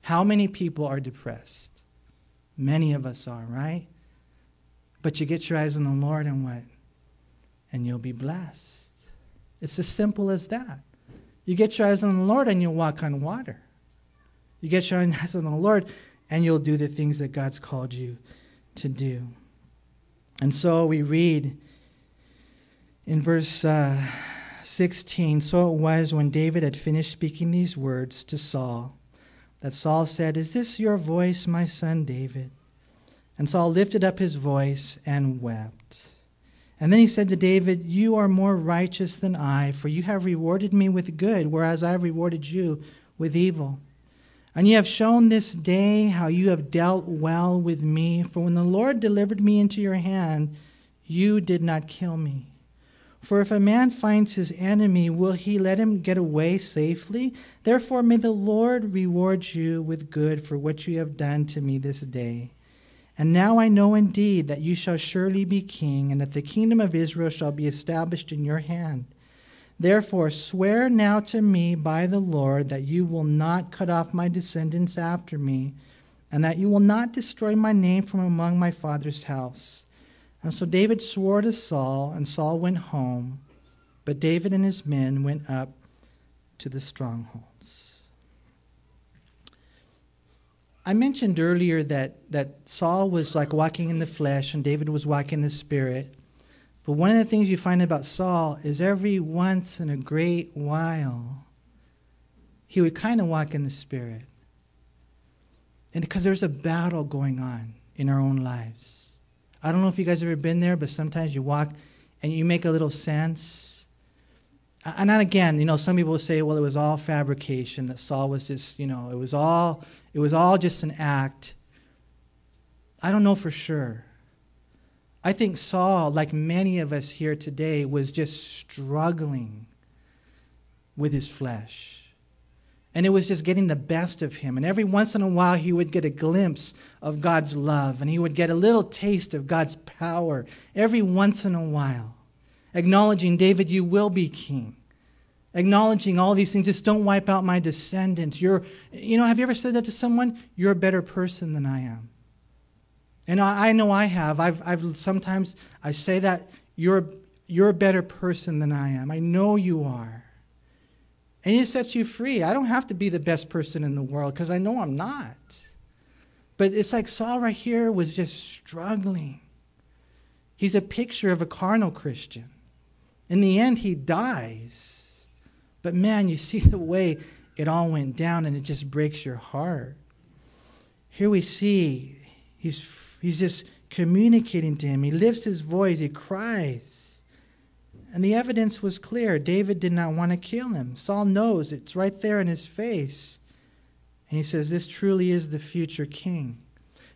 How many people are depressed? Many of us are, right? But you get your eyes on the Lord and what? And you'll be blessed. It's as simple as that. You get your eyes on the Lord and you'll walk on water. You get your eyes on the Lord and you'll do the things that God's called you to do. And so we read in verse uh, 16 So it was when David had finished speaking these words to Saul that Saul said, Is this your voice, my son David? And Saul lifted up his voice and wept. And then he said to David, You are more righteous than I, for you have rewarded me with good, whereas I have rewarded you with evil. And you have shown this day how you have dealt well with me. For when the Lord delivered me into your hand, you did not kill me. For if a man finds his enemy, will he let him get away safely? Therefore, may the Lord reward you with good for what you have done to me this day. And now I know indeed that you shall surely be king, and that the kingdom of Israel shall be established in your hand. Therefore, swear now to me by the Lord that you will not cut off my descendants after me, and that you will not destroy my name from among my father's house. And so David swore to Saul, and Saul went home, but David and his men went up to the strongholds. I mentioned earlier that, that Saul was like walking in the flesh and David was walking in the spirit. But one of the things you find about Saul is every once in a great while, he would kind of walk in the Spirit. And because there's a battle going on in our own lives. I don't know if you guys have ever been there, but sometimes you walk and you make a little sense. And not again, you know, some people say, well, it was all fabrication, that Saul was just, you know, it was all it was all just an act. I don't know for sure. I think Saul, like many of us here today, was just struggling with his flesh. And it was just getting the best of him. And every once in a while, he would get a glimpse of God's love, and he would get a little taste of God's power every once in a while. Acknowledging, David, you will be king. Acknowledging all these things, just don't wipe out my descendants. You're, you know, have you ever said that to someone? You're a better person than I am. And I, I know I have. I've, I've sometimes I say that you're, you're a better person than I am. I know you are. And it sets you free. I don't have to be the best person in the world because I know I'm not. But it's like Saul right here was just struggling. He's a picture of a carnal Christian. In the end, he dies. But man, you see the way it all went down and it just breaks your heart. Here we see he's He's just communicating to him. He lifts his voice, he cries. And the evidence was clear. David did not want to kill him. Saul knows it's right there in his face. And he says, This truly is the future king.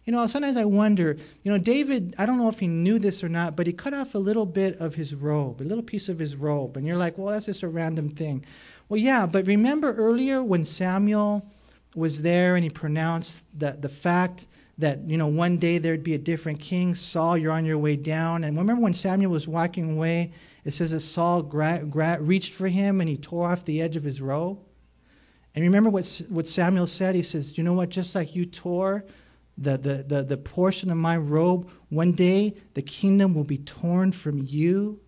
You know, sometimes I wonder, you know, David, I don't know if he knew this or not, but he cut off a little bit of his robe, a little piece of his robe. And you're like, well, that's just a random thing. Well, yeah, but remember earlier when Samuel was there and he pronounced the, the fact that, you know, one day there'd be a different king. Saul, you're on your way down. And remember when Samuel was walking away, it says that Saul gra- gra- reached for him and he tore off the edge of his robe. And remember what, what Samuel said? He says, You know what? Just like you tore the, the, the, the portion of my robe, one day the kingdom will be torn from you.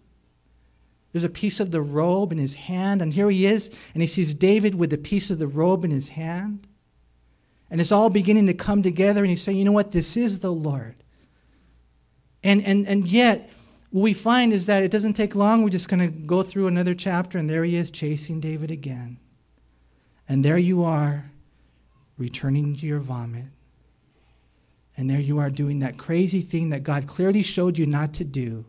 There's a piece of the robe in his hand, and here he is, and he sees David with the piece of the robe in his hand. And it's all beginning to come together, and he's saying, You know what? This is the Lord. And, and, and yet, what we find is that it doesn't take long. We're just going to go through another chapter, and there he is chasing David again. And there you are, returning to your vomit. And there you are doing that crazy thing that God clearly showed you not to do.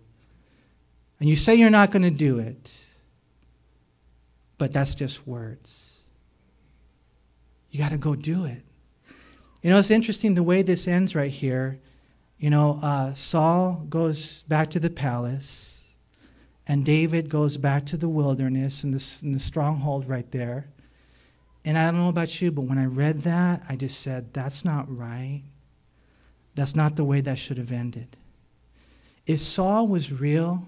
And you say you're not going to do it, but that's just words. You got to go do it. You know, it's interesting the way this ends right here. You know, uh, Saul goes back to the palace, and David goes back to the wilderness and the, and the stronghold right there. And I don't know about you, but when I read that, I just said, that's not right. That's not the way that should have ended. If Saul was real,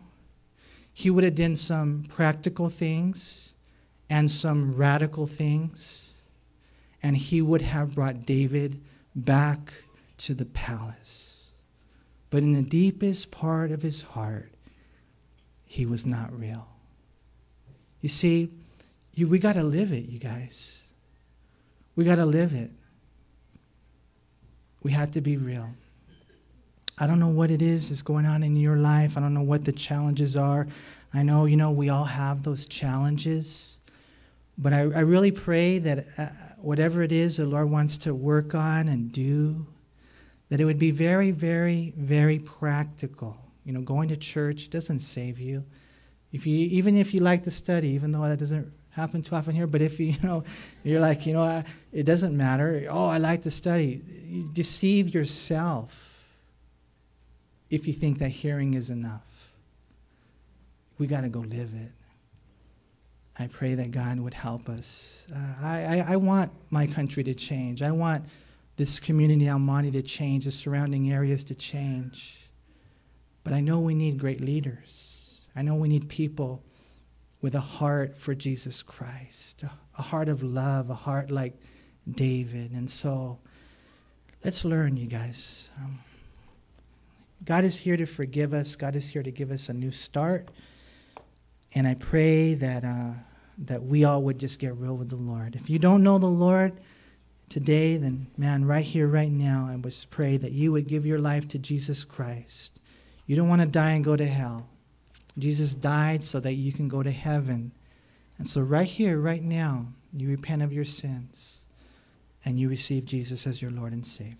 he would have done some practical things and some radical things, and he would have brought David back to the palace. But in the deepest part of his heart, he was not real. You see, you, we got to live it, you guys. We got to live it. We have to be real. I don't know what it is that's going on in your life. I don't know what the challenges are. I know, you know, we all have those challenges. But I, I really pray that uh, whatever it is the Lord wants to work on and do, that it would be very, very, very practical. You know, going to church doesn't save you. If you even if you like to study, even though that doesn't happen too often here. But if you, you know, you're like, you know, it doesn't matter. Oh, I like to study. You deceive yourself if you think that hearing is enough. We got to go live it. I pray that God would help us. Uh, I, I, I, want my country to change. I want this community, Monte, to change, the surrounding areas to change. But I know we need great leaders. I know we need people with a heart for Jesus Christ, a heart of love, a heart like David. And so let's learn, you guys. Um, God is here to forgive us, God is here to give us a new start. And I pray that, uh, that we all would just get real with the Lord. If you don't know the Lord today, then, man, right here, right now, I would pray that you would give your life to Jesus Christ. You don't want to die and go to hell. Jesus died so that you can go to heaven. And so, right here, right now, you repent of your sins and you receive Jesus as your Lord and Savior.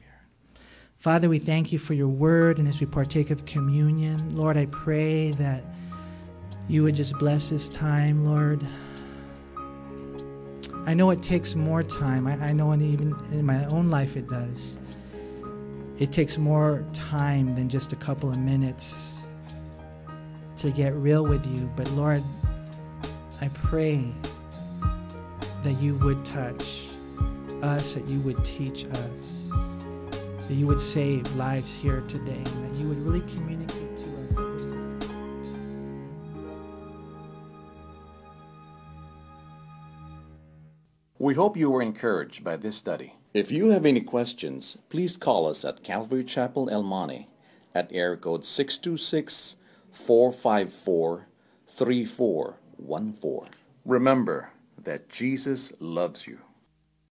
Father, we thank you for your word, and as we partake of communion, Lord, I pray that you would just bless this time, Lord. I know it takes more time. I, I know, and even in my own life, it does. It takes more time than just a couple of minutes to get real with you. But Lord, I pray that you would touch us, that you would teach us, that you would save lives here today, and that you would really communicate to us. We hope you were encouraged by this study. If you have any questions, please call us at Calvary Chapel El Monte at air code 626 454 3414. Remember that Jesus loves you.